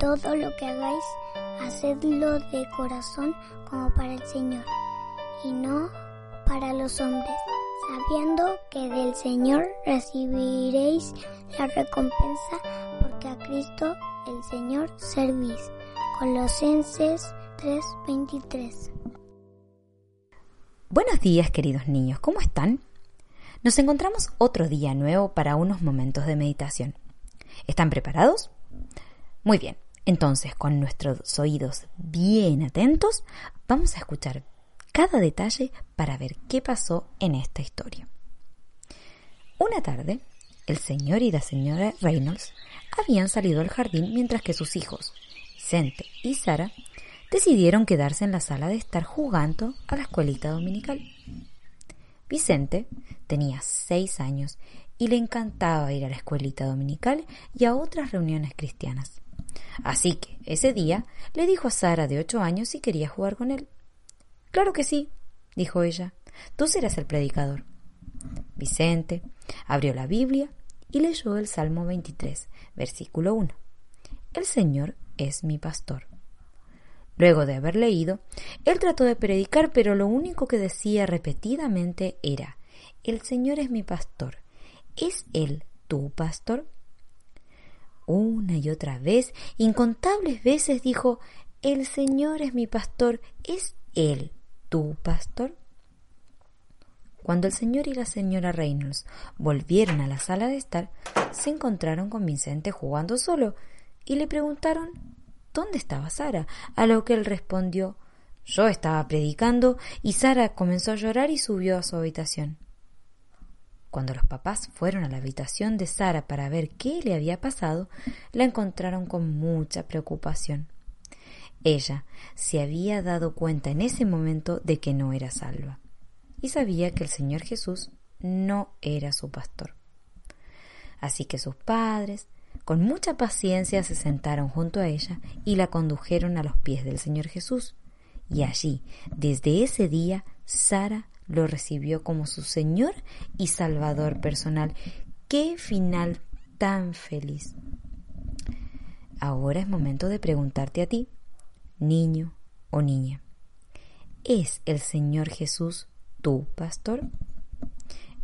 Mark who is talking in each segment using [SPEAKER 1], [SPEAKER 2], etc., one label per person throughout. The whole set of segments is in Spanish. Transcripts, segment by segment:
[SPEAKER 1] todo lo que hagáis, hacedlo de corazón como para el Señor y no para los hombres, sabiendo que del Señor recibiréis la recompensa porque a Cristo el Señor servís. Colosenses 3:23
[SPEAKER 2] Buenos días queridos niños, ¿cómo están? Nos encontramos otro día nuevo para unos momentos de meditación. ¿Están preparados? Muy bien, entonces con nuestros oídos bien atentos vamos a escuchar cada detalle para ver qué pasó en esta historia. Una tarde, el señor y la señora Reynolds habían salido al jardín mientras que sus hijos, Vicente y Sara, decidieron quedarse en la sala de estar jugando a la escuelita dominical. Vicente tenía seis años y le encantaba ir a la escuelita dominical y a otras reuniones cristianas. Así que ese día le dijo a Sara de ocho años si quería jugar con él. Claro que sí, dijo ella. Tú serás el predicador. Vicente abrió la Biblia y leyó el Salmo 23, versículo 1. El Señor es mi pastor. Luego de haber leído, él trató de predicar, pero lo único que decía repetidamente era El Señor es mi pastor. ¿Es Él tu pastor? Una y otra vez, incontables veces dijo El Señor es mi pastor. ¿Es Él tu pastor? Cuando el señor y la señora Reynolds volvieron a la sala de estar, se encontraron con Vicente jugando solo y le preguntaron dónde estaba Sara, a lo que él respondió yo estaba predicando y Sara comenzó a llorar y subió a su habitación. Cuando los papás fueron a la habitación de Sara para ver qué le había pasado, la encontraron con mucha preocupación. Ella se había dado cuenta en ese momento de que no era salva y sabía que el Señor Jesús no era su pastor. Así que sus padres, con mucha paciencia, se sentaron junto a ella y la condujeron a los pies del Señor Jesús. Y allí, desde ese día, Sara lo recibió como su Señor y Salvador personal. ¡Qué final tan feliz! Ahora es momento de preguntarte a ti, niño o niña. ¿Es el Señor Jesús tu pastor?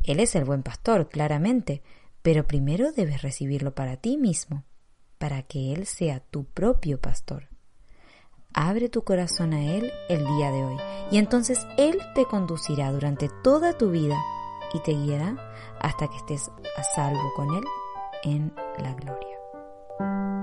[SPEAKER 2] Él es el buen pastor, claramente, pero primero debes recibirlo para ti mismo, para que Él sea tu propio pastor. Abre tu corazón a Él el día de hoy y entonces Él te conducirá durante toda tu vida y te guiará hasta que estés a salvo con Él en la gloria.